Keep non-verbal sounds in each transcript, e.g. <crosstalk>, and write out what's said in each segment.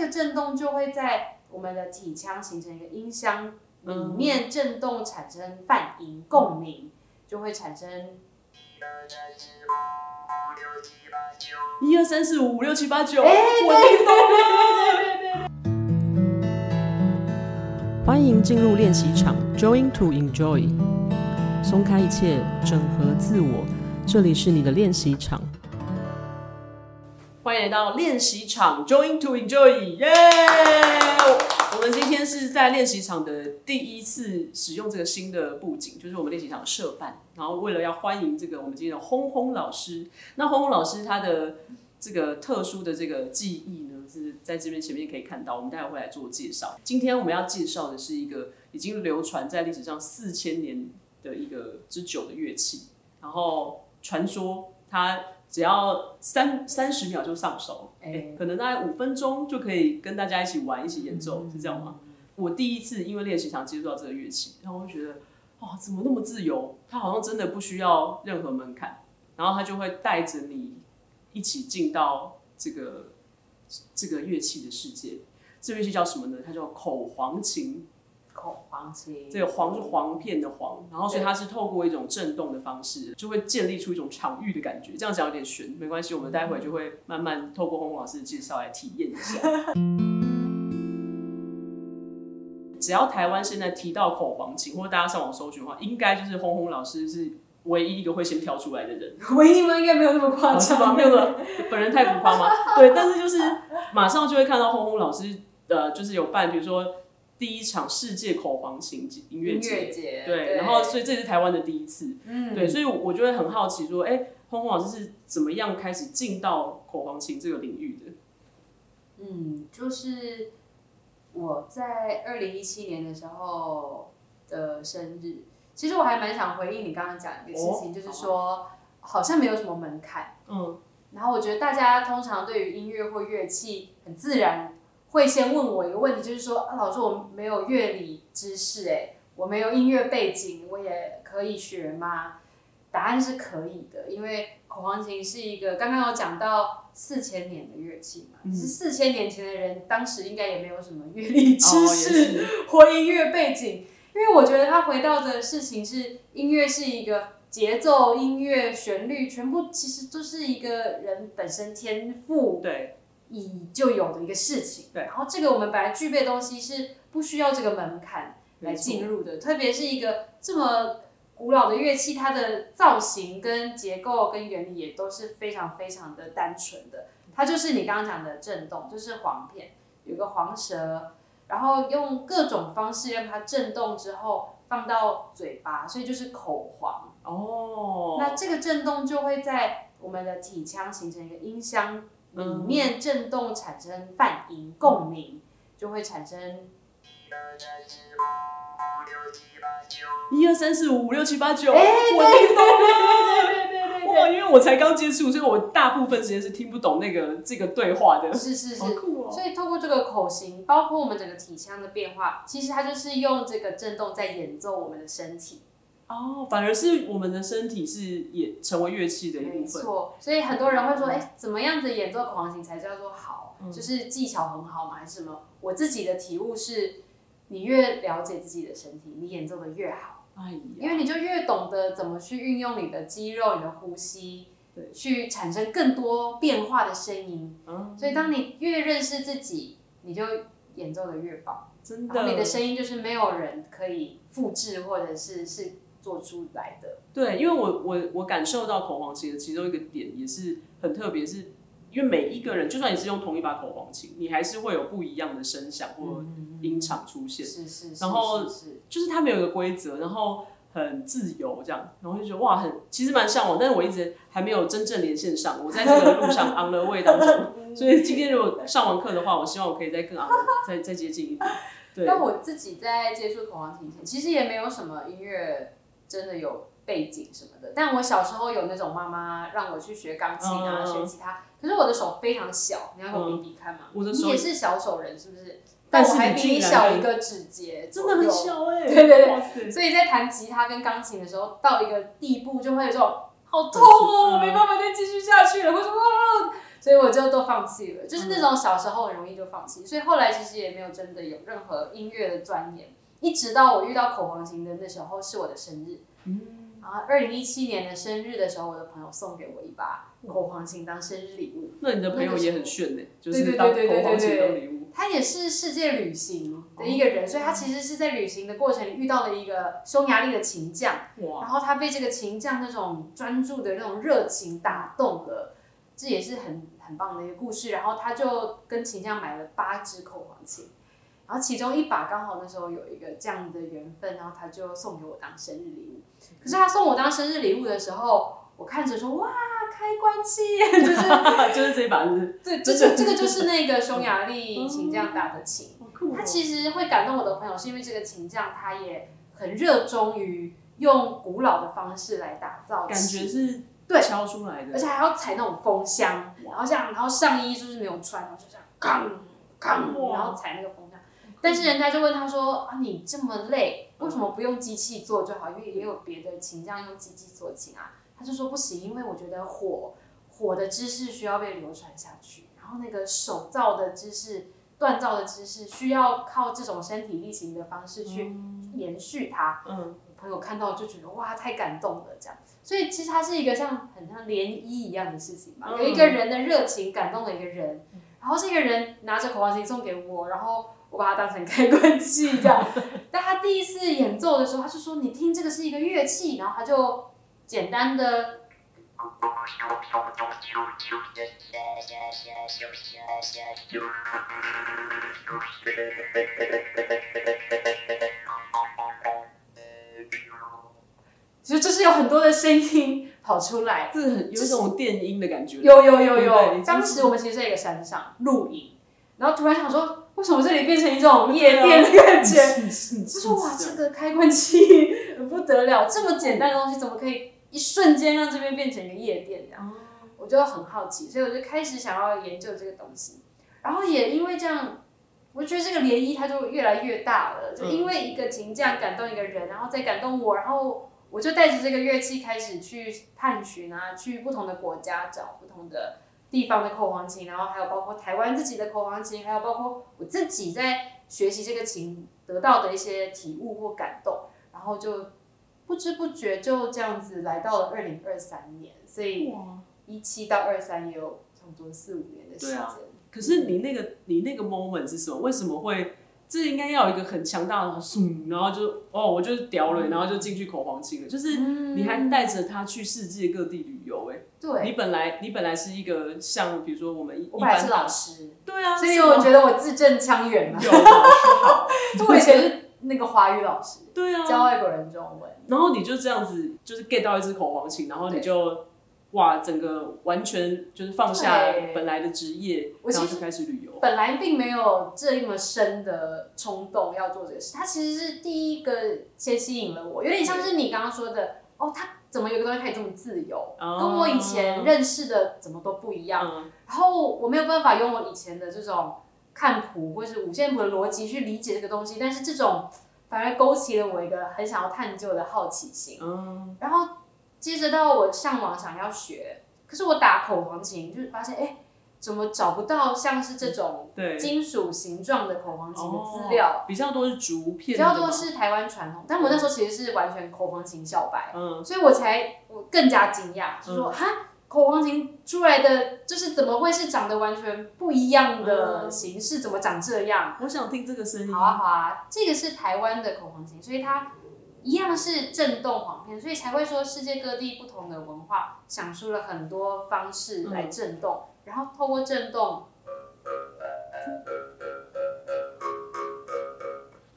个震动就会在我们的体腔形成一个音箱里面震动，产生泛音共鸣，就会产生一二三四五五六七八九。哎，对对对对对对。欢迎进入练习场，Join to enjoy，松开一切，整合自我，这里是你的练习场。欢迎来到练习场，Join to enjoy，耶、我们今天是在练习场的第一次使用这个新的布景，就是我们练习场的设办。然后为了要欢迎这个我们今天的轰轰老师，那轰轰老师他的这个特殊的这个技艺呢，是在这边前面可以看到，我们待会会来做介绍。今天我们要介绍的是一个已经流传在历史上四千年的一个之久的乐器，然后传说它。只要三三十秒就上手，哎、欸，可能大概五分钟就可以跟大家一起玩，一起演奏，嗯、是这样吗？我第一次因为练习场接触到这个乐器，然后我就觉得，哇，怎么那么自由？它好像真的不需要任何门槛，然后它就会带着你一起进到这个这个乐器的世界。这乐器叫什么呢？它叫口簧琴。这个黄是黄片的黄，然后所以它是透过一种震动的方式，就会建立出一种场域的感觉。这样讲有点玄，没关系，我们待会就会慢慢透过轰轰老师的介绍来体验一下。只要台湾现在提到口簧琴，或者大家上网搜寻的话，应该就是轰轰老师是唯一一个会先跳出来的人。<laughs> 唯一吗？应该没有那么夸张，是吗？没有的，本人太浮夸吗？对，但是就是马上就会看到轰轰老师，呃，就是有办，比如说。第一场世界口簧琴音乐节，对，对，然后所以这是台湾的第一次，嗯，对，所以我就会很好奇说，哎、欸，轰轰老师是怎么样开始进到口簧琴这个领域的？嗯，就是我在二零一七年的时候的生日，其实我还蛮想回应你刚刚讲的一个事情，哦、就是说好像没有什么门槛，嗯，然后我觉得大家通常对于音乐或乐器很自然。会先问我一个问题，就是说，啊、老师，我没有乐理知识，哎，我没有音乐背景，我也可以学吗？答案是可以的，因为口簧琴是一个刚刚有讲到四千年的乐器嘛，是四千年前的人，当时应该也没有什么乐理知识或音乐背景，因为我觉得他回到的事情是，音乐是一个节奏、音乐、旋律，全部其实都是一个人本身天赋。对。已就有的一个事情，对，然后这个我们本来具备的东西是不需要这个门槛来进入的，特别是一个这么古老的乐器，它的造型跟结构跟原理也都是非常非常的单纯的，它就是你刚刚讲的震动，就是簧片有个簧舌，然后用各种方式让它震动之后放到嘴巴，所以就是口簧哦。那这个震动就会在我们的体腔形成一个音箱。里面震动产生泛音共鸣，就会产生一二三四五五六七八九。哎，对对对对对对对，哇！因为我才刚接触，所以我大部分时间是听不懂那个这个对话的。是是是。所以透过这个口型，包括我们整个体腔的变化，其实它就是用这个震动在演奏我们的身体。哦，反而是我们的身体是也成为乐器的一部分。没错，所以很多人会说，哎、欸，怎么样子演奏口簧琴才叫做好？嗯、就是技巧很好吗？还是什么？我自己的体悟是，你越了解自己的身体，你演奏的越好。哎呀，因为你就越懂得怎么去运用你的肌肉、你的呼吸，对，去产生更多变化的声音。嗯，所以当你越认识自己，你就演奏的越棒。真的，你的声音就是没有人可以复制，或者是是。做出来的。对，因为我我我感受到口簧琴的其中一个点也是很特别，是因为每一个人，就算你是用同一把口簧琴，你还是会有不一样的声响或音场出现。是是是。然后就是他没有一个规则，然后很自由这样，然后就觉得哇，很其实蛮向往，但是我一直还没有真正连线上。我在这个路上 <laughs> on the way 当中，所以今天如果上完课的话，我希望我可以再更 on 再再接近一点。对。<laughs> 那我自己在接触口簧琴前，其实也没有什么音乐。真的有背景什么的，但我小时候有那种妈妈让我去学钢琴啊，嗯、学吉他，可是我的手非常小，你要跟我比比看吗？嗯、你也是小手人是不是？但我还比你小一个指节，真的很小哎、欸。对对对，所以在弹吉他跟钢琴的时候，到一个地步就会有这种好痛哦，我没办法再继续下去了，或者哇，所以我就都放弃了。就是那种小时候很容易就放弃，所以后来其实也没有真的有任何音乐的钻研。一直到我遇到口簧琴的那时候是我的生日，嗯，然后二零一七年的生日的时候，我的朋友送给我一把口簧琴当生日礼物。那你的朋友也很炫呢，就是当口簧琴当礼物。他也是世界旅行的一个人，所以他其实是在旅行的过程里遇到了一个匈牙利的琴匠，然后他被这个琴匠那种专注的那种热情打动了，这也是很很棒的一个故事。然后他就跟琴匠买了八支口簧琴，然后其中一把刚好那时候有一个这样的缘分，然后他就送给我当生日礼物。可是他送我当生日礼物的时候，我看着说哇。开关器，<laughs> 就是就是这一把是，对，这个这个就是那个匈牙利琴匠打的琴。他其实会感动我的朋友，是因为这个琴匠他也很热衷于用古老的方式来打造，感觉是对敲出来的，而且还要踩那种风箱，然后像然后上衣就是没有穿，然后就这样然后踩那个风箱。但是人家就问他说啊，你这么累，为什么不用机器做就好？因为也有别的琴匠用机器做琴啊。他就说不行，因为我觉得火火的知识需要被流传下去，然后那个手造的知识、锻造的知识需要靠这种身体力行的方式去延续它。嗯，我朋友看到就觉得哇，太感动了，这样。所以其实它是一个像很像涟漪一样的事情嘛，有一个人的热情感动了一个人，然后这个人拿着口簧琴送给我，然后我把它当成开关器这样。但他第一次演奏的时候，他就说：“你听，这个是一个乐器。”然后他就。简单的，其实这是有很多的声音跑出来，这有一种电音的感觉。有有有有，当时我们其实在一个山上录影，然后突然想说，为什么这里变成一种夜店的感觉？<laughs> 就说哇，这个开关器不得了，这么简单的东西怎么可以？一瞬间让这边变成一个夜店这样，我就很好奇，所以我就开始想要研究这个东西。然后也因为这样，我觉得这个涟漪它就越来越大了。就因为一个琴匠感动一个人，然后再感动我，然后我就带着这个乐器开始去探寻啊，去不同的国家找不同的地方的口簧琴，然后还有包括台湾自己的口簧琴，还有包括我自己在学习这个琴得到的一些体悟或感动，然后就。不知不觉就这样子来到了二零二三年，所以一七到二三也有差不多四五年的时间。可是你那个你那个 moment 是什么？为什么会？这应该要有一个很强大的，然后就哦，我就是屌了，然后就进去口簧琴了。就是你还带着他去世界各地旅游，哎，对。你本来你本来是一个像比如说我们一，我本来是老师，对啊，所以我觉得我字正腔圆嘛。有老师好，<laughs> 我以前是。那个华语老师，对啊，教外国人中文，然后你就这样子，就是 get 到一支口簧琴，然后你就哇，整个完全就是放下本来的职业，然后就开始旅游。本来并没有这么深的冲动要做这个事，它其实是第一个先吸引了我，有点像是你刚刚说的，哦，他怎么有个东西可以这么自由，跟我以前认识的怎么都不一样，然后我没有办法用我以前的这种。看谱或是五线谱的逻辑去理解这个东西，但是这种反而勾起了我一个很想要探究的好奇心。嗯，然后接着到我上网想要学，可是我打口簧琴就是发现，哎，怎么找不到像是这种金属形状的口簧琴的资料？哦，比较多是竹片，比较多是台湾传统。但我那时候其实是完全口簧琴小白，嗯，所以我才我更加惊讶，就说哈。口簧琴出来的就是怎么会是长得完全不一样的形式？嗯、怎么长这样？我想听这个声音。好啊好啊，这个是台湾的口簧琴，所以它一样是震动簧片，所以才会说世界各地不同的文化想出了很多方式来震动，嗯、然后透过震动。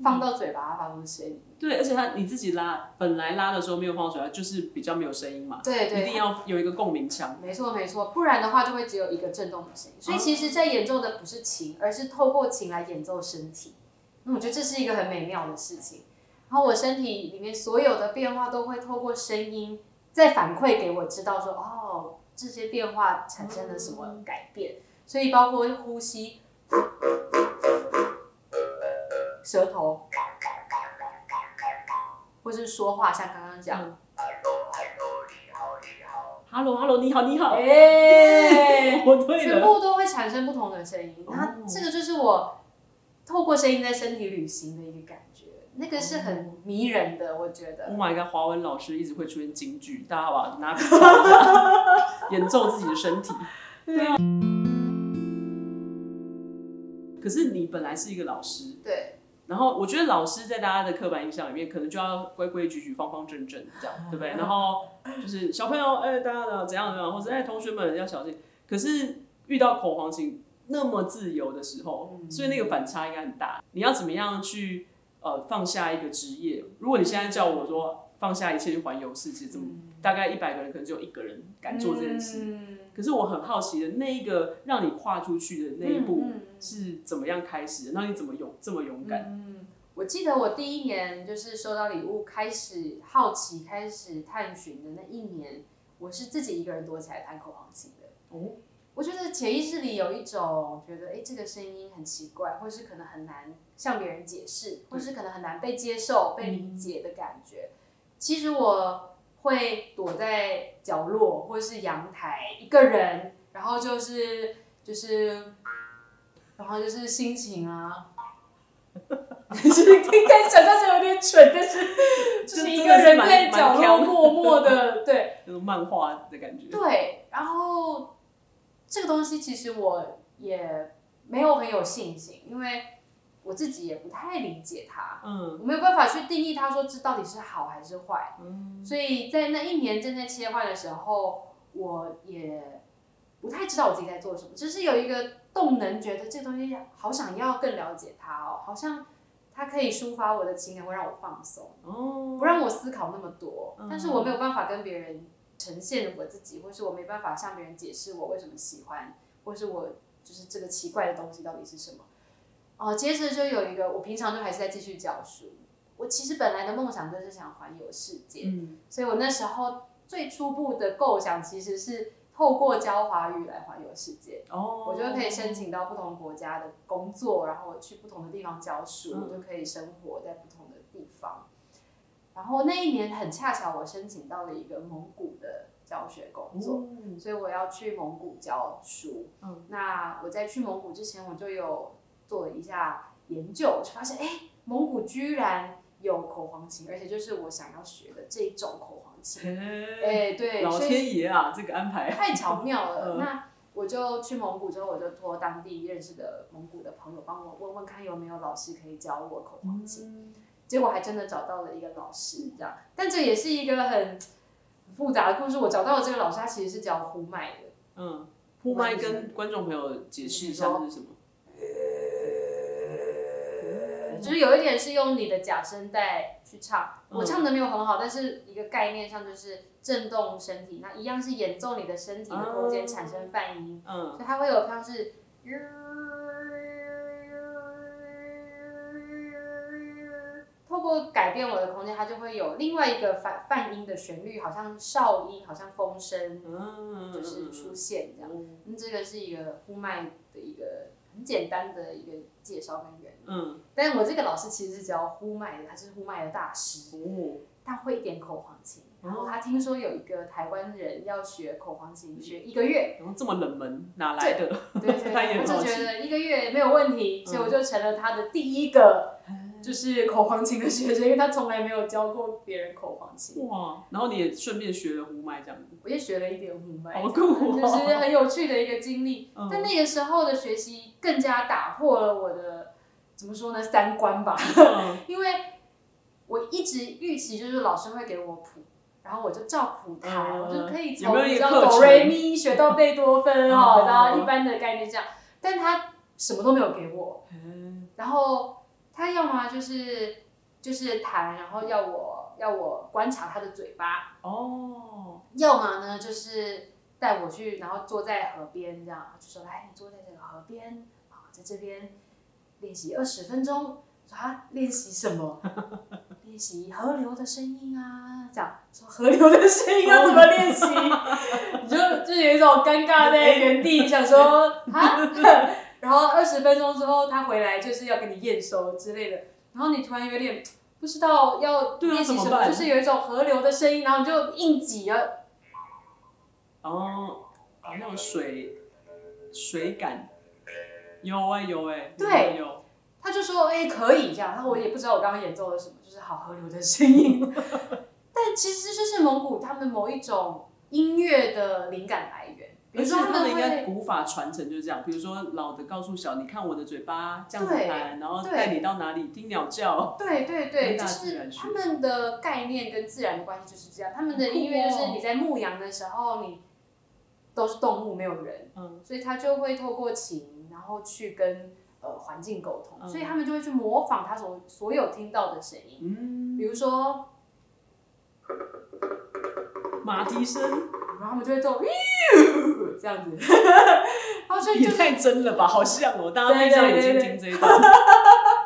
放到嘴巴发出声音，对，而且它你自己拉，本来拉的时候没有放到嘴巴，就是比较没有声音嘛。对对，一定要有一个共鸣腔。没错没错，不然的话就会只有一个震动的声音。所以其实，在演奏的不是琴，而是透过琴来演奏身体。那我觉得这是一个很美妙的事情。然后我身体里面所有的变化都会透过声音再反馈给我知道说，哦，这些变化产生了什么改变。所以包括呼吸。舌头，或是说话，像刚刚讲，，Hello Hello，你好你好，哎、欸，我对了，全部都会产生不同的声音。那这个就是我透过声音在身体旅行的一个感觉，那个是很迷人的，我觉得。Oh my god，华文老师一直会出现京剧，大家好吧，拿笔抄一下，演奏自己的身体。<laughs> 对啊。可是你本来是一个老师，对。然后我觉得老师在大家的刻板印象里面，可能就要规规矩矩、方方正正这样，对不对？然后就是小朋友，哎，大家的怎样怎样，或者哎，同学们要小心。可是遇到口黄琴那么自由的时候，所以那个反差应该很大。你要怎么样去呃放下一个职业？如果你现在叫我说放下一切去环游世界，怎么大概一百个人可能只有一个人敢做这件事？可是我很好奇的那一个让你跨出去的那一步是怎么样开始的？那你怎么勇这么勇敢？嗯，我记得我第一年就是收到礼物，开始好奇，开始探寻的那一年，我是自己一个人躲起来弹口簧琴的。哦，我觉得潜意识里有一种觉得，哎，这个声音很奇怪，或是可能很难向别人解释，或是可能很难被接受、被理解的感觉。其实我。会躲在角落或是阳台一个人，然后就是就是，然后就是心情啊，<laughs> 就是应该想象是有点蠢，但是 <laughs> 就是一个人在角落默默的，<laughs> 对，那种漫画的感觉。对，然后这个东西其实我也没有很有信心，因为。我自己也不太理解它，嗯，我没有办法去定义它，说这到底是好还是坏，嗯，所以在那一年正在切换的时候，我也不太知道我自己在做什么，只是有一个动能，觉得这东西好想要更了解它哦，好像它可以抒发我的情感，会让我放松，哦，不让我思考那么多，但是我没有办法跟别人呈现我自己，或是我没办法向别人解释我为什么喜欢，或是我就是这个奇怪的东西到底是什么。哦，接着就有一个，我平常就还是在继续教书。我其实本来的梦想就是想环游世界，嗯，所以我那时候最初步的构想其实是透过教华语来环游世界。哦，我就可以申请到不同国家的工作，然后去不同的地方教书，嗯，就可以生活在不同的地方。然后那一年很恰巧，我申请到了一个蒙古的教学工作，嗯，所以我要去蒙古教书。嗯，那我在去蒙古之前，我就有。做了一下研究，就发现哎，蒙古居然有口簧琴，而且就是我想要学的这种口簧琴。哎，对，老天爷啊，这个安排太巧妙了。那我就去蒙古之后，我就托当地认识的蒙古的朋友帮我问问看有没有老师可以教我口簧琴。嗯、结果还真的找到了一个老师，这样。但这也是一个很复杂的故事。我找到的这个老师，他其实是教呼麦的。嗯，呼麦跟观众朋友解释一下这是什么？就是有一点是用你的假声带去唱，我唱的没有很好，但是一个概念上就是震动身体，那一样是演奏你的身体的空间产生泛音，嗯，所以它会有像是，透过改变我的空间，它就会有另外一个泛泛音的旋律，好像哨音，好像风声，就是出现这样，嗯，这个是一个呼麦的一个。很简单的一个介绍跟原理，嗯，但是我这个老师其实是教呼麦的，他是呼麦的大师，哦，他会一点口簧琴，然后他听说有一个台湾人要学口簧琴，学一个月，然后这么冷门？哪来的？对对对，<laughs> 他就觉得一个月没有问题，所以我就成了他的第一个。就是口簧琴的学生，因为他从来没有教过别人口簧琴。哇！然后你也顺便学了五麦这样子。我也学了一点五麦，好酷哦，就是很有趣的一个经历。<laughs> 嗯。但那个时候的学习更加打破了我的怎么说呢三观吧？嗯。<laughs> 因为我一直预期就是老师会给我谱，然后我就照谱弹，嗯，我就可以从比较哆瑞咪学到贝多芬哦，然后一般的概念这样。但他什么都没有给我，嗯，然后。他要么就是就是弹，然后要我要我观察他的嘴巴哦，要么呢就是带我去，然后坐在河边这样，就说来你坐在这个河边啊，在这边练习二十分钟，说啊练习什么？练习河流的声音啊，这样说河流的声音要怎么练习？<laughs> 你就就有一种尴尬在原地，想说啊。然后二十分钟之后，他回来就是要给你验收之类的，然后你突然有点不知道要练习什么，就是有一种河流的声音，然后你就硬挤了，然后好像有水水感，有哎、欸、有哎、欸，对。他就说哎、欸、可以这样，然后我也不知道我刚刚演奏了什么，就是好河流的声音，<laughs> 但其实就是蒙古他们某一种音乐的灵感来源。比如说他们应该古法传承就是这样，比如说老的告诉小，你看我的嘴巴这样子弹，然后带你到哪里听鸟叫。对对对，就是他们的概念跟自然的关系就是这样。他们的音乐就是你在牧羊的时候，你都是动物没有人，嗯，所以他就会透过琴，然后去跟呃环境沟通，嗯，所以他们就会去模仿他所所有听到的声音，嗯，比如说马蹄声，然后他们就会做。<laughs> 这样子，然后所以就也太真了吧，好像哦，大家闭上眼睛听这一段，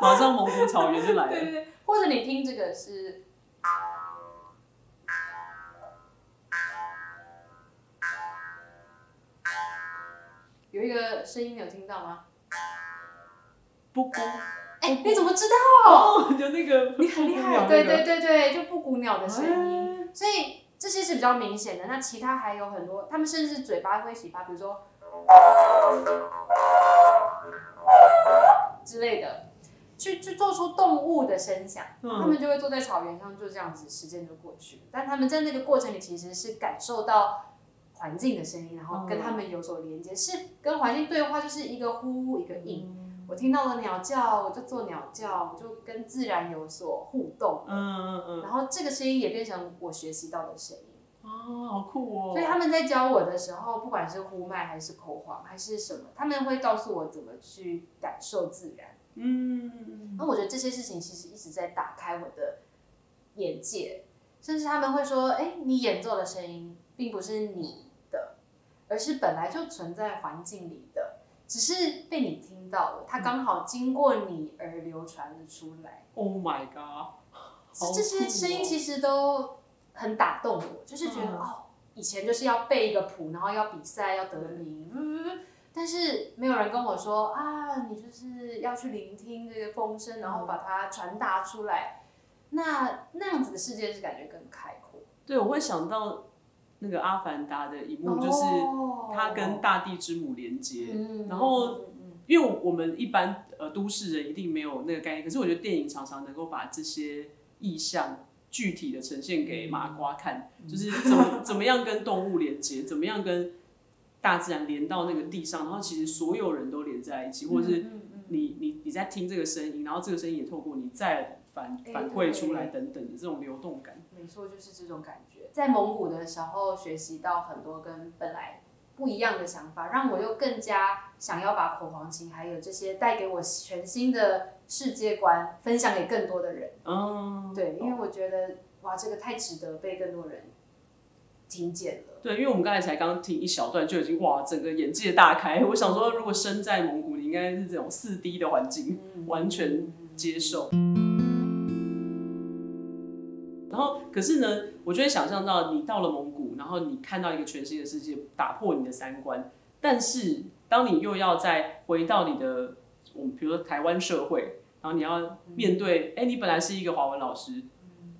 马上蒙古草原就来了。对对对，或者你听这个是，有一个声音，你有听到吗？布谷。哎、欸，你怎么知道？哦，就那个，你很厉害。那个、对对对对，就布谷鸟的声音，欸、所以。这些是比较明显的，那其他还有很多，他们甚至嘴巴会洗发，比如说之类的，去去做出动物的声响，嗯，他们就会坐在草原上，就这样子，时间就过去了。但他们在那个过程里，其实是感受到环境的声音，然后跟他们有所连接，是跟环境对话，就是一个呼一个应。嗯我听到了鸟叫，我就做鸟叫，我就跟自然有所互动。嗯嗯嗯。然后这个声音也变成我学习到的声音。哦，好酷哦！所以他们在教我的时候，不管是呼麦还是口簧还是什么，他们会告诉我怎么去感受自然。嗯。那我觉得这些事情其实一直在打开我的眼界，甚至他们会说：“哎，你演奏的声音并不是你的，而是本来就存在环境里的。”只是被你听到了，它刚好经过你而流传了出来。Oh my god！这些声音其实都很打动我，就是觉得、嗯、哦，以前就是要背一个谱，然后要比赛要得名，嗯，但是没有人跟我说啊，你就是要去聆听这个风声，然后把它传达出来。那那样子的世界是感觉更开阔。对，我会想到。那个阿凡达的一幕就是他跟大地之母连接，哦、然后因为我们一般呃都市人一定没有那个概念，可是我觉得电影常常能够把这些意象具体的呈现给麻瓜看，嗯、就是怎么 <laughs> 怎么样跟动物连接，怎么样跟大自然连到那个地上，然后其实所有人都连在一起，或者是你你你在听这个声音，然后这个声音也透过你再反反馈出来等等的这种流动感。没错，就是这种感觉。在蒙古的时候，学习到很多跟本来不一样的想法，让我又更加想要把口簧琴还有这些带给我全新的世界观分享给更多的人。嗯，对，因为我觉得哇，这个太值得被更多人听见了。对，因为我们刚才才刚听一小段，就已经哇，整个眼界大开。我想说，如果身在蒙古，你应该是这种四 D 的环境，嗯，完全接受。然可是呢，我就会想象到你到了蒙古，然后你看到一个全新的世界，打破你的三观。但是，当你又要再回到你的，我们比如说台湾社会，然后你要面对，哎、嗯，你本来是一个华文老师，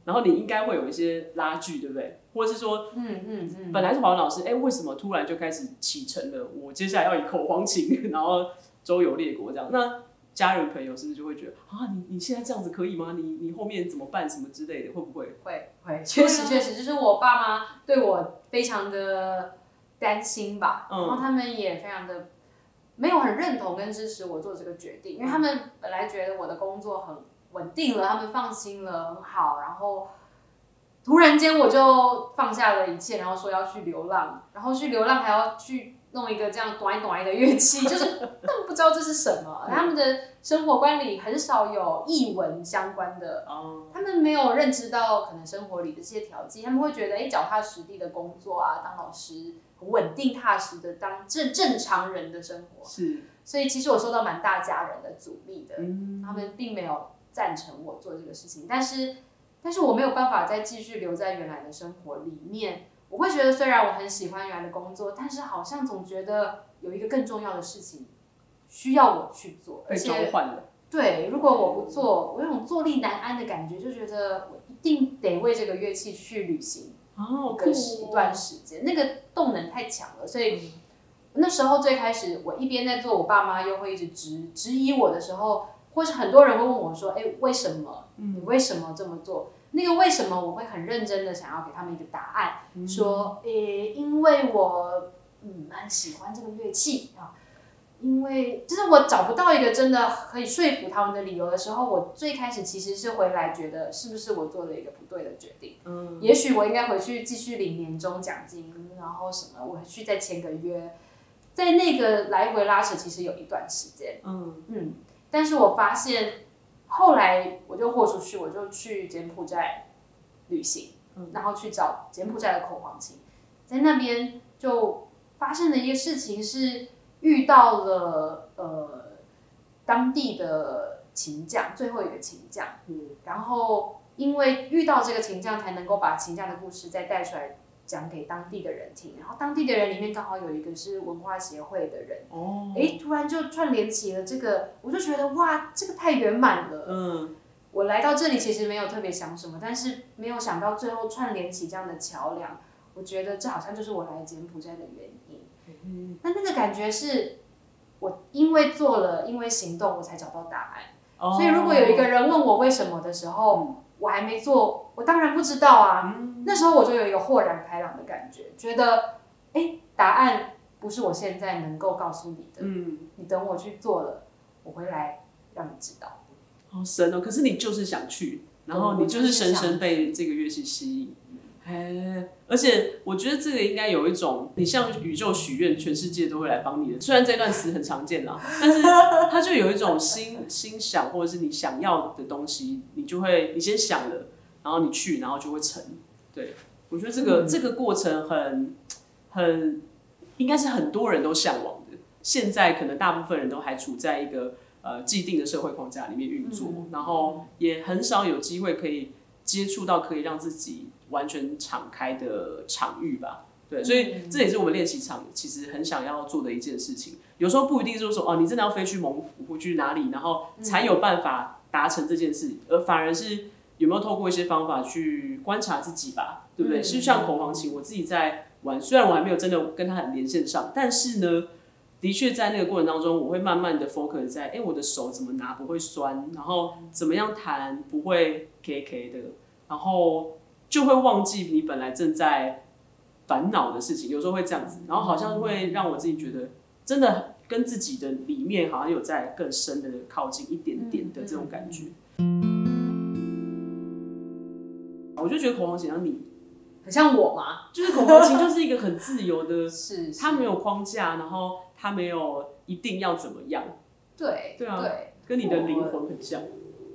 然后你应该会有一些拉锯，对不对？或者是说，嗯嗯嗯，本来是华文老师，哎，为什么突然就开始启程了？我接下来要以口簧琴，<laughs> 然后周游列国这样？那家人朋友是不是就会觉得啊，你你现在这样子可以吗？你你后面怎么办？什么之类的，会不会？会会，确实确实，就是我爸妈对我非常的担心吧，嗯，然后他们也非常的没有很认同跟支持我做这个决定，因为他们本来觉得我的工作很稳定了，他们放心了，很好，然后突然间我就放下了一切，然后说要去流浪，然后去流浪还要去。弄一个这样短短的乐器，<laughs> 就是他们不知道这是什么。他们的生活观里很少有译文相关的，他们没有认知到可能生活里的这些调剂。他们会觉得，哎，脚踏实地的工作啊，当老师很稳定踏实的当正正常人的生活。是，所以其实我受到蛮大家人的阻力的，他们并没有赞成我做这个事情。但是，但是我没有办法再继续留在原来的生活里面。我会觉得，虽然我很喜欢原来的工作，但是好像总觉得有一个更重要的事情需要我去做，而且。对，如果我不做，我有种坐立难安的感觉，就觉得我一定得为这个乐器去旅行，哦，可是一段时间，那个动能太强了，所以那时候最开始我一边在做，我爸妈又会一直质质疑我的时候，或是很多人会问我说：“哎，为什么？你为什么这么做？”那个为什么我会很认真的想要给他们一个答案，嗯、说：“诶，因为我嗯很喜欢这个乐器啊。”因为就是我找不到一个真的可以说服他们的理由的时候，我最开始其实是回来觉得是不是我做了一个不对的决定？嗯，也许我应该回去继续领年终奖金，然后什么，我去再签个约，在那个来回拉扯其实有一段时间，嗯嗯，但是我发现后来我就豁出去，我就去柬埔寨旅行，嗯，然后去找柬埔寨的口簧琴，在那边就发生的一个事情是。遇到了呃当地的琴匠，最后一个琴匠，嗯，然后因为遇到这个琴匠，才能够把琴匠的故事再带出来讲给当地的人听。然后当地的人里面刚好有一个是文化协会的人，哦，哎，突然就串联起了这个，我就觉得哇，这个太圆满了。嗯，我来到这里其实没有特别想什么，但是没有想到最后串联起这样的桥梁，我觉得这好像就是我来柬埔寨的原因。嗯，那那个感觉是，我因为做了，因为行动，我才找到答案。哦、所以如果有一个人问我为什么的时候，嗯、我还没做，我当然不知道啊。嗯、那时候我就有一个豁然开朗的感觉，觉得，哎，答案不是我现在能够告诉你的。嗯，你等我去做了，我回来让你知道。好神哦！可是你就是想去，然后你就是深深被这个乐器吸引。哎，而且我觉得这个应该有一种，你向宇宙许愿，全世界都会来帮你的。虽然这段词很常见啦，<laughs> 但是它就有一种心心想，或者是你想要的东西，你就会你先想了，然后你去，然后就会成。对，我觉得这个、嗯、这个过程很很应该是很多人都向往的。现在可能大部分人都还处在一个呃既定的社会框架里面运作，嗯、然后也很少有机会可以接触到可以让自己。完全敞开的场域吧，对，所以这也是我们练习场其实很想要做的一件事情。有时候不一定就是说，哦，你真的要飞去蒙古或去哪里，然后才有办法达成这件事，而反而是有没有透过一些方法去观察自己吧，对不对？是像口簧琴，我自己在玩，虽然我还没有真的跟他很连线上，但是呢，的确在那个过程当中，我会慢慢的 focus 在，哎，我的手怎么拿不会酸，然后怎么样弹不会 K K 的，然后。就会忘记你本来正在烦恼的事情，有时候会这样子，然后好像会让我自己觉得，真的跟自己的里面好像有在更深的靠近一点点的这种感觉。我就觉得口簧琴像你，很像我吗？就是口红琴就是一个很自由的，<laughs> 是，它没有框架，然后它没有一定要怎么样。对，对啊，对，跟你的灵魂很像。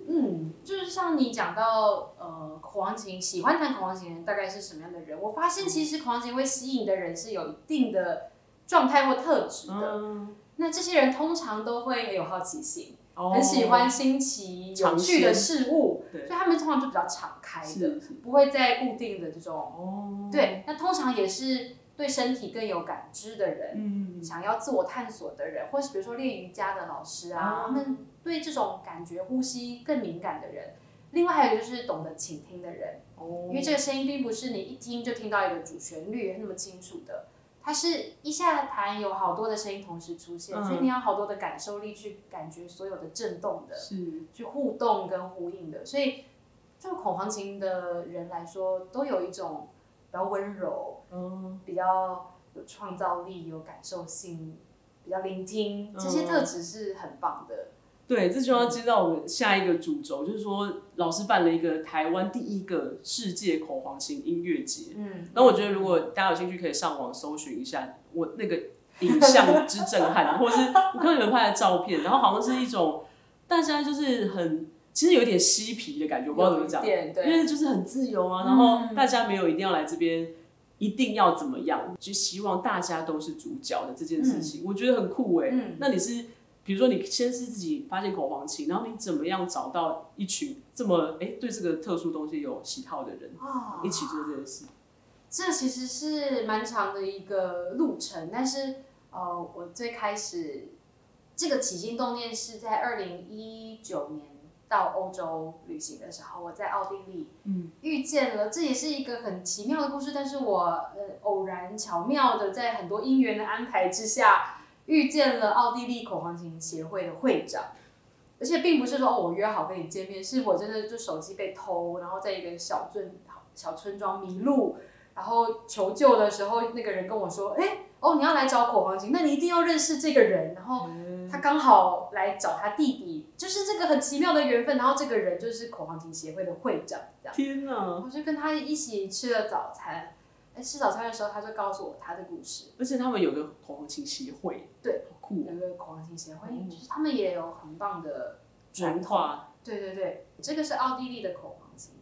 嗯，就是像你讲到，呃，口簧琴喜欢弹口簧琴的人大概是什么样的人？我发现其实口簧琴会吸引的人是有一定的状态或特质的。嗯、那这些人通常都会很有好奇心，哦、很喜欢新奇有趣的事物，所以他们通常就比较敞开的，不会在固定的这种。哦、对，那通常也是对身体更有感知的人，嗯、想要自我探索的人，或是比如说练瑜伽的老师啊，他们、嗯。对这种感觉呼吸更敏感的人，另外还有就是懂得倾听的人，哦，因为这个声音并不是你一听就听到一个主旋律那么清楚的，它是一下弹有好多的声音同时出现，嗯、所以你要好多的感受力去感觉所有的震动的，是。去互动跟呼应的，所以就恐慌型的人来说，都有一种比较温柔，嗯，比较有创造力、有感受性、比较聆听，这些特质是很棒的。对，这就要接到我们下一个主轴，就是说老师办了一个台湾第一个世界口簧琴音乐节。嗯，那我觉得如果大家有兴趣，可以上网搜寻一下我那个影像之震撼，或者是我看到你们拍的照片，然后好像是一种大家就是很其实有点嬉皮的感觉，我不知道怎么讲，对，因为就是很自由啊，然后大家没有一定要来这边，一定要怎么样，就希望大家都是主角的这件事情，嗯、我觉得很酷哎。嗯，那你是？比如说，你先是自己发现口簧琴，然后你怎么样找到一群这么哎对这个特殊东西有喜好的人，一起做这件事？这其实是蛮长的一个路程，但是呃，我最开始这个起心动念是在二零一九年到欧洲旅行的时候，我在奥地利，嗯，遇见了，这也是一个很奇妙的故事。但是我呃偶然巧妙的在很多因缘的安排之下，遇见了奥地利口簧琴协会的会长，而且并不是说哦我约好跟你见面，是我真的就手机被偷，然后在一个小镇小村庄迷路，然后求救的时候，那个人跟我说，哎。哦，你要来找口簧琴，那你一定要认识这个人。然后他刚好来找他弟弟，就是这个很奇妙的缘分。然后这个人就是口簧琴协会的会长，这样。天哪！我就跟他一起吃了早餐。哎，吃早餐的时候，他就告诉我他的故事。而且他们有个口簧琴协会，对，好酷。有个口簧琴协会，嗯，就是他们也有很棒的传统。对对对，这个是奥地利的口簧琴。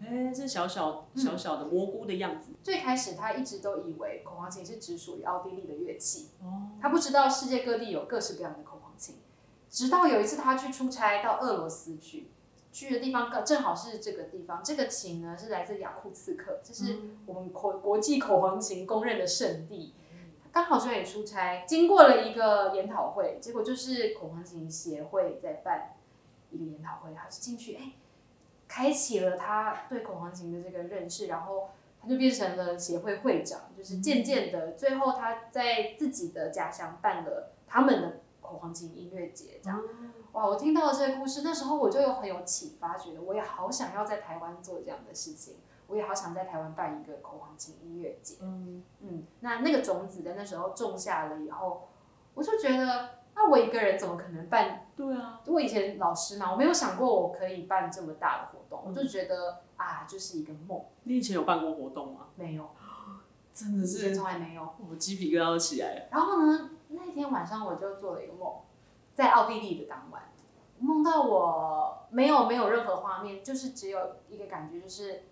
哎，这小小小小的蘑菇的样子。嗯。最开始他一直都以为口簧琴是只属于奥地利的乐器，哦，他不知道世界各地有各式各样的口簧琴。直到有一次他去出差到俄罗斯去，去的地方刚正好是这个地方。这个琴呢是来自雅库茨克，这是我们国国际口簧琴公认的圣地。刚好在那里出差，经过了一个研讨会，结果就是口簧琴协会在办一个研讨会，他就进去哎。开启了他对口簧琴的这个认识，然后他就变成了协会会长，就是渐渐的，最后他在自己的家乡办了他们的口簧琴音乐节，这样。哇，我听到了这个故事，那时候我就有很有启发，觉得我也好想要在台湾做这样的事情，我也好想在台湾办一个口簧琴音乐节。嗯嗯，那那个种子在那时候种下了以后，我就觉得。那我一个人怎么可能办？对啊，我以前老师嘛，我没有想过我可以办这么大的活动，嗯、我就觉得啊，就是一个梦。你以前有办过活动吗？没有，<gasps> 真的是从来没有。我鸡皮疙瘩都起来了。然后呢，那天晚上我就做了一个梦，在奥地利的当晚，梦到我没有没有任何画面，就是只有一个感觉，就是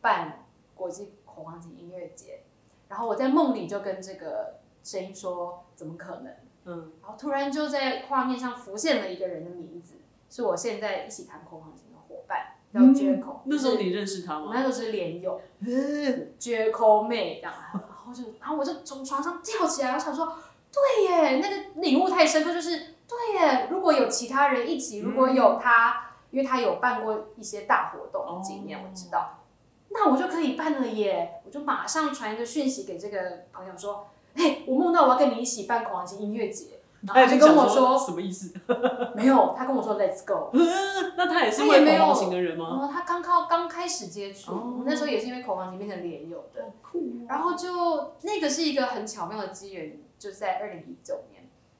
办国际口簧琴音乐节。然后我在梦里就跟这个声音说：“怎么可能？”嗯，然后突然就在画面上浮现了一个人的名字，是我现在一起弹口簧琴的伙伴，叫 Jaco。那时候你认识他吗？那时候是连友，Jaco 妹这样。然后就，然后我就从床上跳起来，我想说，对耶，那个领悟太深刻，就是对耶。如果有其他人一起，如果有他，因为他有办过一些大活动经验，我知道，那我就可以办了耶。我就马上传一个讯息给这个朋友说。嘿，我梦到我要跟你一起办口簧琴音乐节，然后他就跟我说什么意思？<laughs> 没有，他跟我说 Let's go。<laughs> 那他也是会口簧琴的人吗？嗯，他刚靠刚开始接触，哦，那时候也是因为口簧琴变成连友的。酷。然后就那个是一个很巧妙的机缘，就是在二零一九年。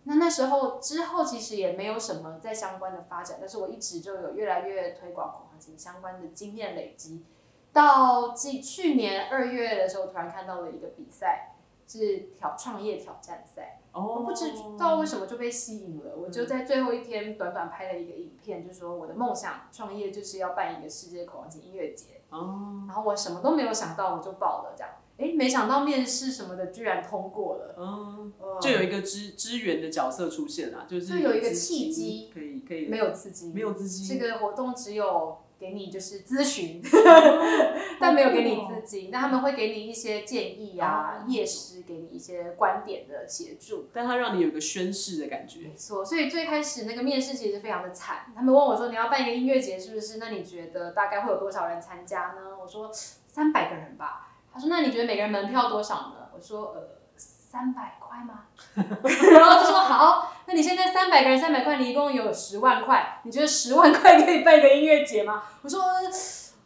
那那时候之后其实也没有什么在相关的发展，但是我一直就有越来越推广口簧琴相关的经验累积。到去去年二月的时候，突然看到了一个比赛。是挑创业挑战赛，oh. 我不知道为什么就被吸引了，我就在最后一天短短拍了一个影片，就说我的梦想创业就是要办一个世界口簧琴音乐节，oh. 然后我什么都没有想到，我就报了这样，哎，没想到面试什么的居然通过了，oh. 就有一个支支援的角色出现了，就是就有一个契机，可以可以没有资金，没有资金，这个活动只有。给你就是咨询，<laughs> 但没有给你资金。那他们会给你一些建议啊，业师给你一些观点的协助。但他让你有一个宣誓的感觉。没错，所以最开始那个面试其实非常的惨。他们问我说：“你要办一个音乐节是不是？那你觉得大概会有多少人参加呢？”我说：“三百个人吧。”他说：“那你觉得每个人门票多少呢？”我说：“呃，三百块吗？” <laughs> 然后他说：“好。”那你现在三百个人三百块，你一共有十万块，你觉得十万块可以办一个音乐节吗？我说，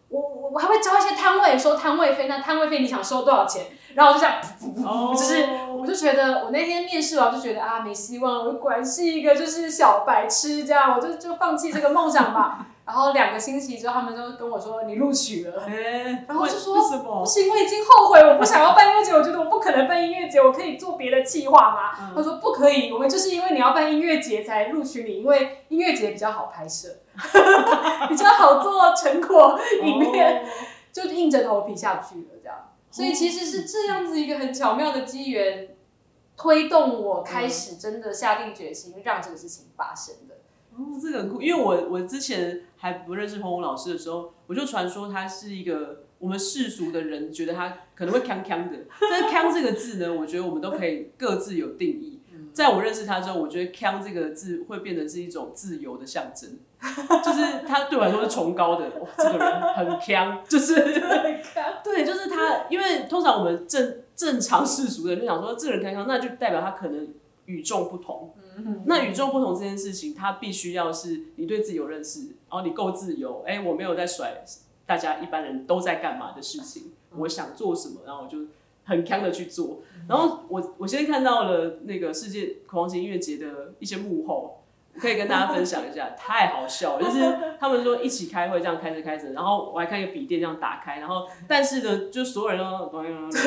我我我还会招一些摊位收摊位费，那摊位费你想收多少钱？然后我就这样，oh. 就是我就觉得我那天面试完就觉得啊没希望，我果然是一个就是小白痴这样，我就就放弃这个梦想吧。<laughs> 然后两个星期之后，他们就跟我说你录取了，欸、然后我就说不行，我已经后悔，我不想要办音乐节，我觉得我不可能办音乐节，我可以做别的计划吗？嗯、他说不可以，我们就是因为你要办音乐节才录取你，因为音乐节比较好拍摄，<laughs> 比较好做成果影片，哦、就硬着头皮下去了。所以其实是这样子一个很巧妙的机缘，推动我开始真的下定决心让这个事情发生的。哦，这个很酷，因为我我之前还不认识澎澎老师的时候，我就传说他是一个我们世俗的人觉得他可能会锵锵的，但是锵这个字呢，我觉得我们都可以各自有定义。在我认识他之后，我觉得“锵”这个字会变成是一种自由的象征，<laughs> 就是他对我来说是崇高的。哇，这个人很强，<laughs> 就是对，就是他。因为通常我们正正常世俗的人就想说，这个人锵锵，那就代表他可能与众不同。那与众不同这件事情，他必须要是你对自己有认识，然后你够自由。哎、欸，我没有在甩大家一般人都在干嘛的事情，我想做什么，然后我就很强的去做。然后我我现在看到了那个世界口簧琴音乐节的一些幕后。可以跟大家分享一下，太好笑了，就是他们说一起开会这样开着开着，然后我还看一个笔电这样打开，然后但是呢，就所有人都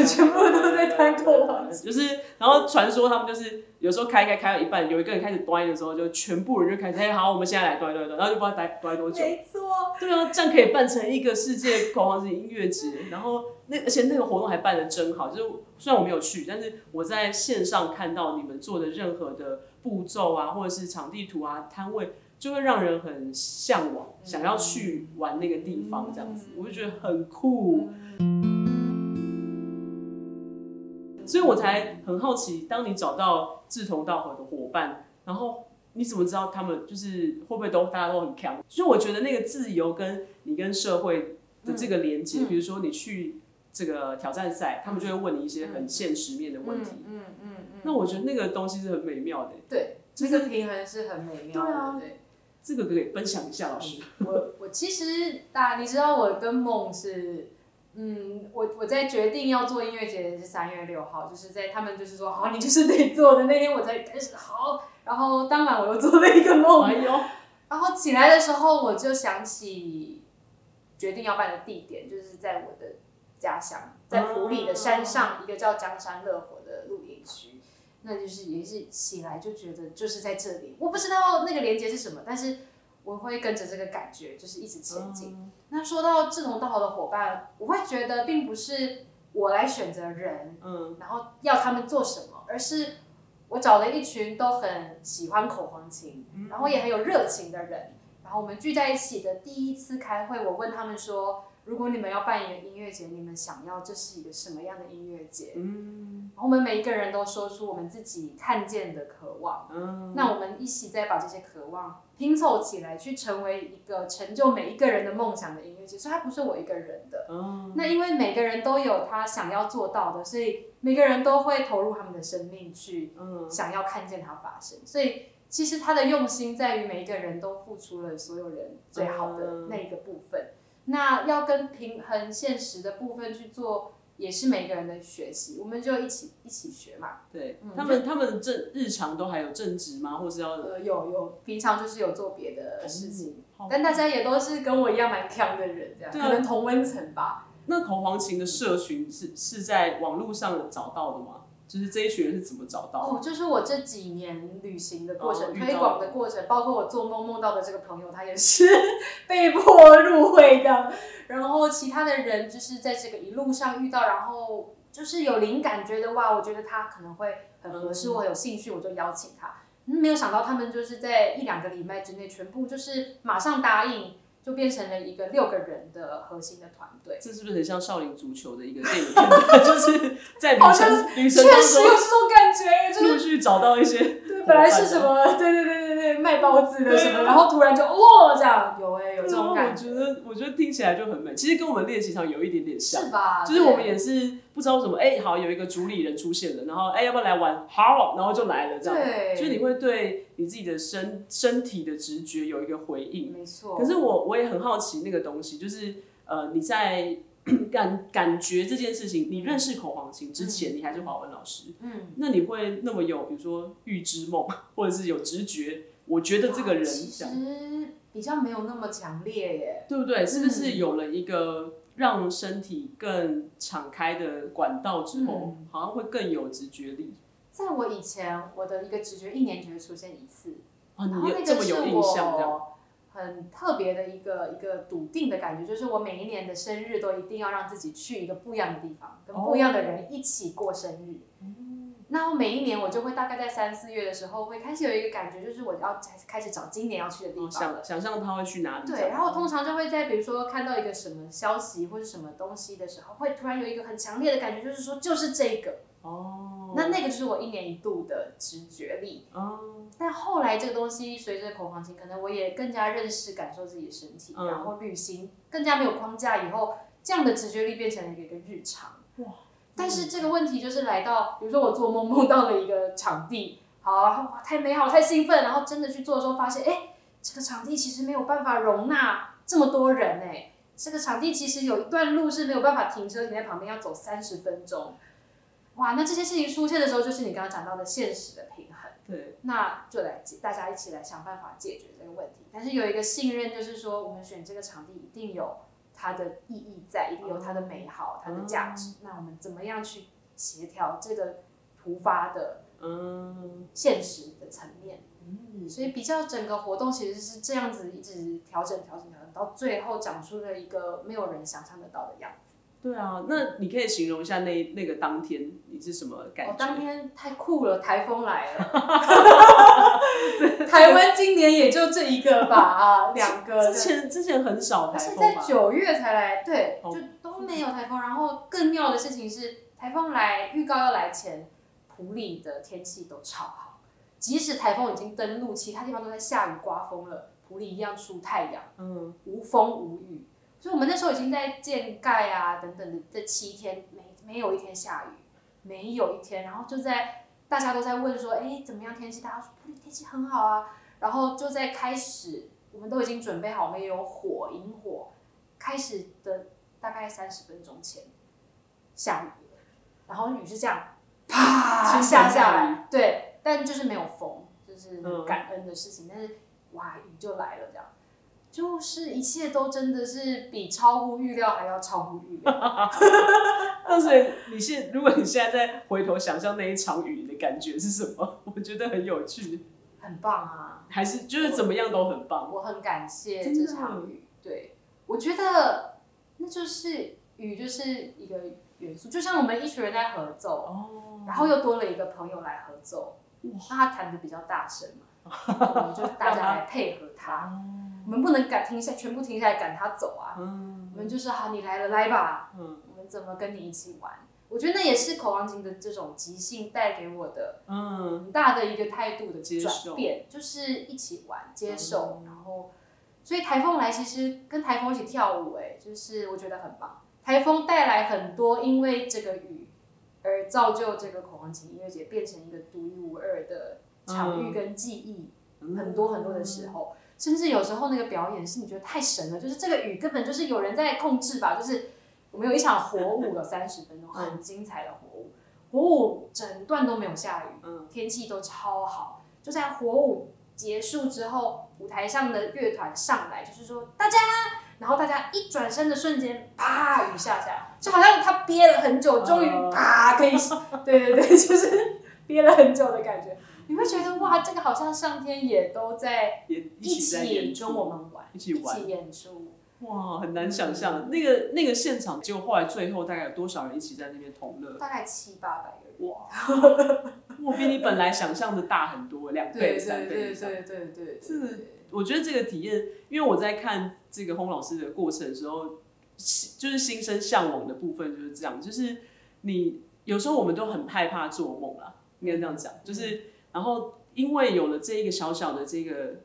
全部都在弹口就是然后传说他们就是有时候开开开到一半，有一个人开始端的时候，就全部人就开始哎好，我们现在来端端端，然后就不知道待端多久，没错，对啊，这样可以办成一个世界狂欢节音乐节，然后那而且那个活动还办的真好，就是虽然我没有去，但是我在线上看到你们做的任何的。步骤啊，或者是场地图啊，摊位就会让人很向往，嗯，想要去玩那个地方，这样子，嗯，我就觉得很酷，嗯。所以我才很好奇，当你找到志同道合的伙伴，然后你怎么知道他们就是会不会都大家都很强？所以我觉得那个自由跟你跟社会的这个连接，嗯，比如说你去这个挑战赛，嗯，他们就会问你一些很现实面的问题。嗯嗯。嗯那我觉得那个东西是很美妙的，对，这个平衡是很美妙的，对啊，对，这个可以分享一下，老师。我我其实大，你知道我跟梦是，嗯，我我在决定要做音乐节是三月六号，就是在他们就是说好，你就是得做的那天，我才开始好，然后当晚我又做了一个梦，哎呦，然后起来的时候我就想起决定要办的地点，就是在我的家乡，在普里的山上，一个叫江山乐活的露营区。那就是也是起来就觉得就是在这里，我不知道那个连接是什么，但是我会跟着这个感觉就是一直前进。嗯。那说到志同道合的伙伴，我会觉得并不是我来选择人，嗯，然后要他们做什么，而是我找了一群都很喜欢口簧琴，然后也很有热情的人，然后我们聚在一起的第一次开会，我问他们说，如果你们要办一个音乐节，你们想要这是一个什么样的音乐节？嗯，然后我们每一个人都说出我们自己看见的渴望。嗯，那我们一起再把这些渴望拼凑起来，去成为一个成就每一个人的梦想的音乐节。所以它不是我一个人的。嗯，那因为每个人都有他想要做到的，所以每个人都会投入他们的生命去，嗯，想要看见它发生。所以其实他的用心在于每一个人都付出了所有人最好的那一个部分。那要跟平衡现实的部分去做，也是每个人的学习，我们就一起一起学嘛。对，嗯、他们他们正日常都还有正职吗？或是要呃有有，平常就是有做别的事情，嗯，但大家也都是跟我一样蛮强的人，这样可能同温层吧。那口簧琴的社群是是在网络上找到的吗？就是这一群人是怎么找到的？哦，就是我这几年旅行的过程，哦、推广的过程，包括我做梦梦到的这个朋友，他也是 <laughs> 被迫入会的。然后其他的人就是在这个一路上遇到，然后就是有灵感，觉得哇，我觉得他可能会很合适，我有兴趣，我就邀请他。嗯，没有想到他们就是在一两个礼拜之内，全部就是马上答应。就变成了一个六个人的核心的团队，这是不是很像少林足球的一个电影？<laughs> 就是在女生女生确实有这种感觉，就是陆续找到一些。对，<laughs> 本来是什么？对对对对对，卖包子的什么，然后突然就哇，这样有哎、欸，有这种感觉。我觉得，我觉得听起来就很美。其实跟我们练习场有一点点像，是吧？就是我们也是不知道什么，哎、欸，好有一个主理人出现了，然后哎、欸，要不要来玩？好，然后就来了，这样。对，就是你会对。你自己的身身体的直觉有一个回应，没错。可是我我也很好奇那个东西，就是呃你在 <clears throat> 感感觉这件事情，你认识口簧琴之前，你还是华文老师，嗯，那你会那么有比如说预知梦，或者是有直觉？我觉得这个人其实比较没有那么强烈耶，对不对？是不是有了一个让身体更敞开的管道之后，嗯，好像会更有直觉力？在我以前，我的一个直觉一年只会出现一次，哦、然后那个是我很特别的一个一个笃定的感觉，就是我每一年的生日都一定要让自己去一个不一样的地方，跟不一样的人一起过生日。那、哦、我每一年我就会大概在三四月的时候会开始有一个感觉，就是我要开始找今年要去的地方、哦。想想象他会去哪里？对，然后我通常就会在比如说看到一个什么消息或者什么东西的时候，会突然有一个很强烈的感觉，就是说就是这个哦。哦，那那个就是我一年一度的直觉力。哦，但后来这个东西随着口簧琴，可能我也更加认识、感受自己的身体，嗯、然后旅行更加没有框架以后，这样的直觉力变成了一个日常。哇！但是这个问题就是来到，比如说我做梦梦到了一个场地，好、啊，哇，太美好，太兴奋，然后真的去做的时候，发现，哎，这个场地其实没有办法容纳这么多人，哎。这个场地其实有一段路是没有办法停车，停在旁边要走三十分钟。哇，那这些事情出现的时候，就是你刚刚讲到的现实的平衡。对，那就来大家一起来想办法解决这个问题。但是有一个信任，就是说我们选这个场地一定有它的意义在，一定有它的美好、它的价值。那我们怎么样去协调这个突发的嗯现实的层面？嗯，所以比较整个活动其实是这样子，一直调整、调整、调整，到最后长出了一个没有人想象得到的样子。对啊，那你可以形容一下那那个当天你是什么感觉？哦，当天太酷了，台风来了。<laughs> 台湾今年也就这一个吧，啊，<laughs> 两个。之前之前很少台风，是在九月才来，对，就都没有台风。然后更妙的事情是，台风来预告要来前，普里的天气都超好。即使台风已经登陆，其他地方都在下雨刮风了，普里一样出太阳，嗯，无风无雨，所以我们那时候已经在建盖啊等等的这七天，没没有一天下雨，没有一天，然后就在大家都在问说，哎、欸，怎么样天气？大家说天气很好啊，然后就在开始，我们都已经准备好，我们也有火引火，开始的大概三十分钟前下雨了，然后雨是这样，啪下下来，对。但就是没有风，就是感恩的事情。嗯、但是哇，雨就来了，这样，就是一切都真的是比超乎预料还要超乎预料。<laughs> 那所以你现，如果你现在再回头想象那一场雨的感觉是什么？<laughs> 我觉得很有趣，很棒啊！还是就是怎么样都很棒。我，我很感谢这场雨，对，我觉得那就是雨，就是一个元素，就像我们一群人在合奏，哦、然后又多了一个朋友来合奏。那他弹的比较大声嘛，我们就大家来配合他。我们不能赶停下，全部停下来赶他走啊。我们就是好，你来了，来吧。我们怎么跟你一起玩？我觉得那也是口王琴的这种即兴带给我的嗯很大的一个态度的转变，就是一起玩，接受。然后，所以台风来，其实跟台风一起跳舞，哎，就是我觉得很棒。台风带来很多，因为这个雨。而造就这个口王琴音乐节变成一个独一无二的场域跟记忆，嗯、很多很多的时候，嗯、甚至有时候那个表演是你觉得太神了，就是这个雨根本就是有人在控制吧，就是我们有一场火舞有 <laughs> 三十分钟，嗯、很精彩的火舞，火舞整段都没有下雨，嗯、天气都超好，就在火舞结束之后，舞台上的乐团上来，就是说大家。然后大家一转身的瞬间，啪，雨下下来，就好像他憋了很久，终于啪可以，对对对，就是憋了很久的感觉。你会觉得哇，这个好像上天也都在一起跟我们玩，一起玩，一起演出。哇，很难想象那个那个现场，结果后来最后大概有多少人一起在那边同乐？大概七八百个人。<laughs> 哇，我比你本来想象的大很多，两倍、三倍。对对对对对，是。我觉得这个体验，因为我在看这个洪老师的过程的时候，就是心生向往的部分就是这样，就是你有时候我们都很害怕做梦啦，应该这样讲，就是然后因为有了这一个小小的这个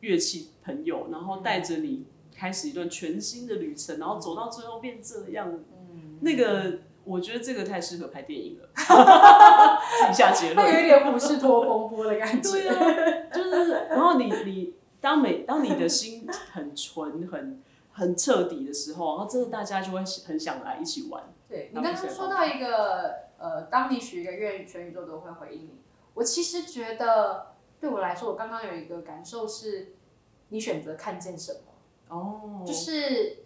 乐器朋友，然后带着你开始一段全新的旅程，然后走到最后变这样，嗯，那个我觉得这个太适合拍电影了，<laughs> 自己下结论，有一点胡适托风波的感觉，<laughs> 对啊，就是然后你你。当每当你的心很纯、很很彻底的时候，然后真的大家就会很想来一起玩。对，你刚刚说到一个呃，当你许一个愿，全宇宙都会回应你。我其实觉得对我来说，我刚刚有一个感受是，你选择看见什么哦，就是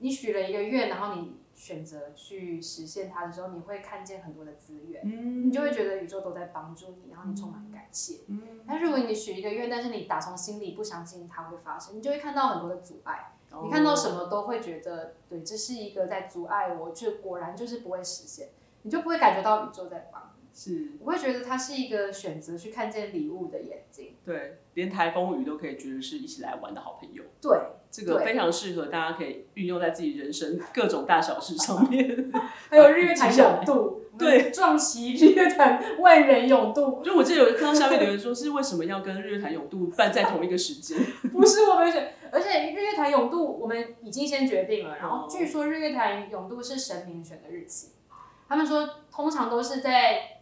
你许了一个愿，然后你。选择去实现它的时候，你会看见很多的资源，嗯、你就会觉得宇宙都在帮助你，然后你充满感谢。嗯、但如果你许一个愿，但是你打从心里不相信它会发生，你就会看到很多的阻碍。哦、你看到什么都会觉得，对，这是一个在阻碍我，却果然就是不会实现，你就不会感觉到宇宙在帮你。是，我会觉得它是一个选择去看见礼物的眼睛。对，连台风雨都可以觉得是一起来玩的好朋友。对。这个非常适合大家可以运用在自己人生各种大小事上面，<laughs> 还有日月潭泳渡，我对，壮旗日月潭万人泳渡。<laughs> 就我记得有看到下面留言说，是为什么要跟日月潭泳渡办在同一个时间？<laughs> 不是我们选，而且日月潭泳渡我们已经先决定了，然后据说日月潭泳渡是神明选的日期，他们说通常都是在。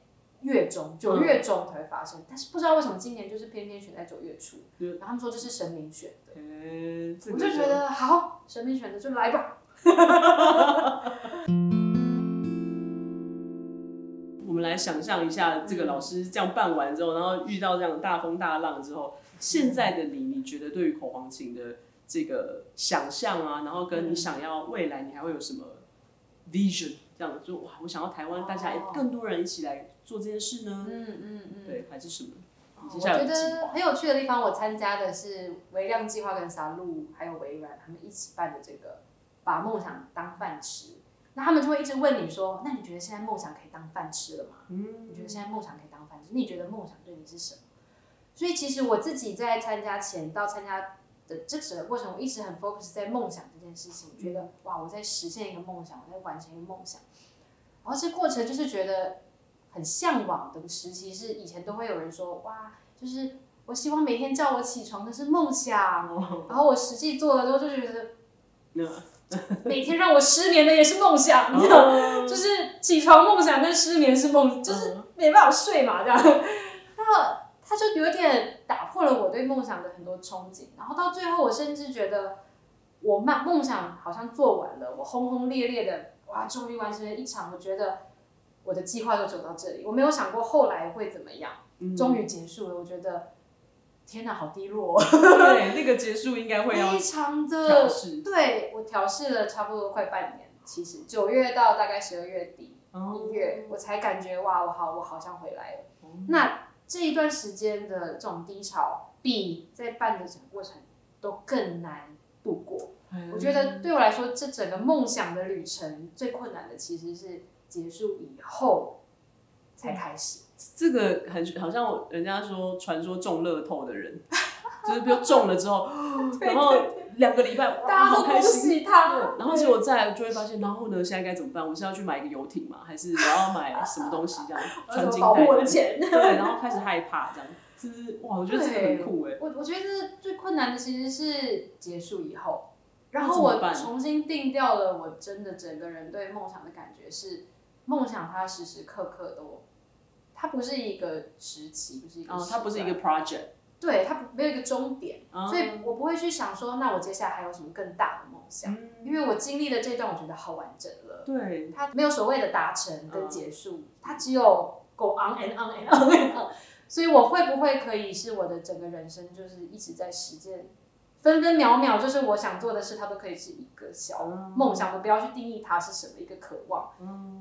月中九月中才会发生，嗯，但是不知道为什么今年就是偏偏选在九月初，嗯，然后他们说这是神明选的，嗯，我就觉得好，神明选的就来吧。<laughs> 我们来想象一下，这个老师这样办完之后，然后遇到这样大风大浪之后，现在的你，你觉得对于口簧琴的这个想象啊，然后跟你想要未来，你还会有什么 vision？这样就哇，我想要台湾大家更多人一起来。做这件事呢？嗯嗯嗯，对，还是什么？我觉得很有趣的地方，我参加的是微量计划跟 SALU 还有微软他们一起办的这个把梦想当饭吃。那他们就会一直问你说：“那你觉得现在梦想可以当饭吃了吗？嗯，你觉得现在梦想可以当饭吃？你觉得梦想对你是什么？”所以其实我自己在参加前到参加的这整个过程，我一直很 focus 在梦想这件事情，觉得哇，我在实现一个梦想，我在完成一个梦想。然后这过程就是觉得。很向往的时期是以前都会有人说哇，就是我希望每天叫我起床的是梦想，<laughs> 然后我实际做了之后就觉得，每天让我失眠的也是梦想，你知道，就是起床梦想跟失眠是梦，就是没办法睡嘛这样，然后他就有点打破了我对梦想的很多憧憬，然后到最后我甚至觉得我梦梦想好像做完了，我轰轰烈烈的哇，终于完成了一场，我觉得。我的计划就走到这里，我没有想过后来会怎么样。终于结束了，我觉得天哪，好低落。哦对，<laughs> 那个结束应该会非常的。对，我调试了差不多快半年，其实九月到大概十二月底一月，我才感觉哇，我好，我好像回来了。那这一段时间的这种低潮，比在办的整个过程都更难度过。我觉得对我来说，这整个梦想的旅程最困难的其实是。结束以后才开始，这个很好像人家说传说中乐透的人，就是比如中了之后，<laughs> 然后两个礼拜大家都恭喜他，然后结果再来就会发现，然后呢，现在该怎么办？我是要去买一个游艇吗？还是我要买什么东西这样？<laughs> 穿金保护我的钱，对，然后开始害怕这样，就是哇，我觉得这个很酷哎。我我觉得最困难的其实是结束以后，然后我重新定掉了，我真的整个人对梦想的感觉是。梦想它时时刻刻都，它不是一个时期，不是一个，它不是一个 project，对，它没有一个终点，嗯，所以我不会去想说，那我接下来还有什么更大的梦想，嗯，因为我经历了这段，我觉得好完整了。对，它没有所谓的达成跟结束，嗯，它只有 go on and on and on and on，所以我会不会可以是我的整个人生就是一直在实践。分分秒秒，就是我想做的事，它都可以是一个小梦想。我不要去定义它是什么一个渴望，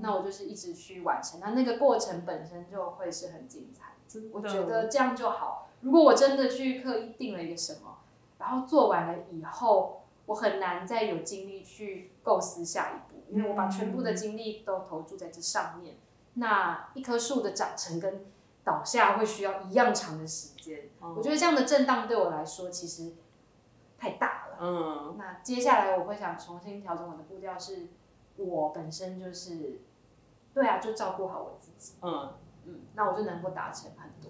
那我就是一直去完成。那那个过程本身就会是很精彩。我觉得这样就好。如果我真的去刻意定了一个什么，然后做完了以后，我很难再有精力去构思下一步，因为我把全部的精力都投注在这上面。那一棵树的长成跟倒下会需要一样长的时间。我觉得这样的震荡对我来说，其实。太大了，嗯，那接下来我会想重新调整我的步调，是我本身就是，对啊，就照顾好我自己，嗯嗯，那我就能够达成很多，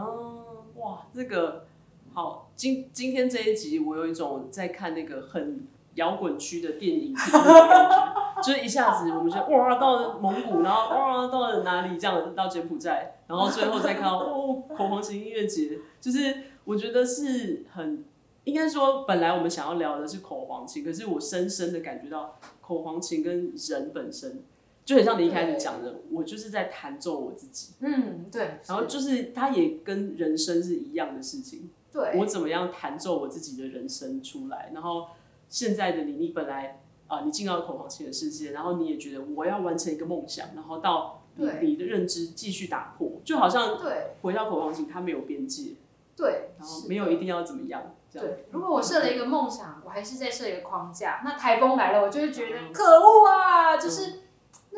嗯，哇，这个好，今今天这一集我有一种在看那个很摇滚区的电影的感觉，就是一下子我们就哇到了蒙古，然后哇到了哪里这样到柬埔寨，然后最后再看到哦口簧琴音乐节，就是我觉得是很。应该说，本来我们想要聊的是口簧琴，可是我深深的感觉到口簧琴跟人本身就很像你一开始讲的，我就是在弹奏我自己。嗯，对。然后就是它也跟人生是一样的事情。对。我怎么样弹奏我自己的人生出来？然后现在的你，你本来啊、呃，你进到了口簧琴的世界，然后你也觉得我要完成一个梦想，然后到你，你的认知继续打破，就好像对回到口簧琴，它没有边界。对。然后没有一定要怎么样。对，如果我设了一个梦想，我还是在设一个框架，那台风来了，我就会觉得可恶啊，就是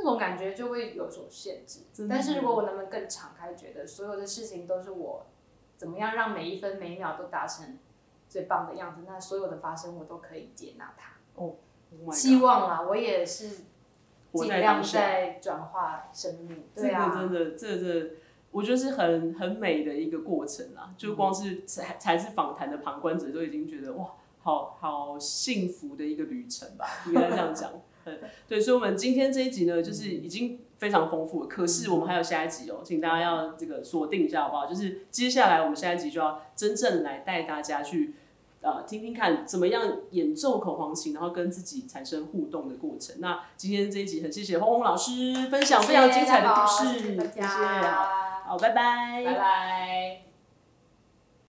那种感觉就会有所限制。但是如果我能不能更敞开，觉得所有的事情都是我怎么样让每一分每一秒都达成最棒的样子，那所有的发生我都可以接纳它。哦，希望啊，我也是尽量。在转化生命。这对啊，个真的，这个、这个、我觉得是很很美的一个过程啦。就光是才才是访谈的旁观者都已经觉得哇，好好幸福的一个旅程吧，应该这样讲。嗯，<laughs> 对，所以，我们今天这一集呢，就是已经非常丰富了。可是，我们还有下一集哦，请大家要这个锁定一下，好不好？就是接下来我们下一集就要真正来带大家去，呃，听听看怎么样演奏口簧琴，然后跟自己产生互动的过程。那今天这一集很谢谢鸿鸿老师分享非常精彩的故事，谢谢，好，拜拜，拜拜。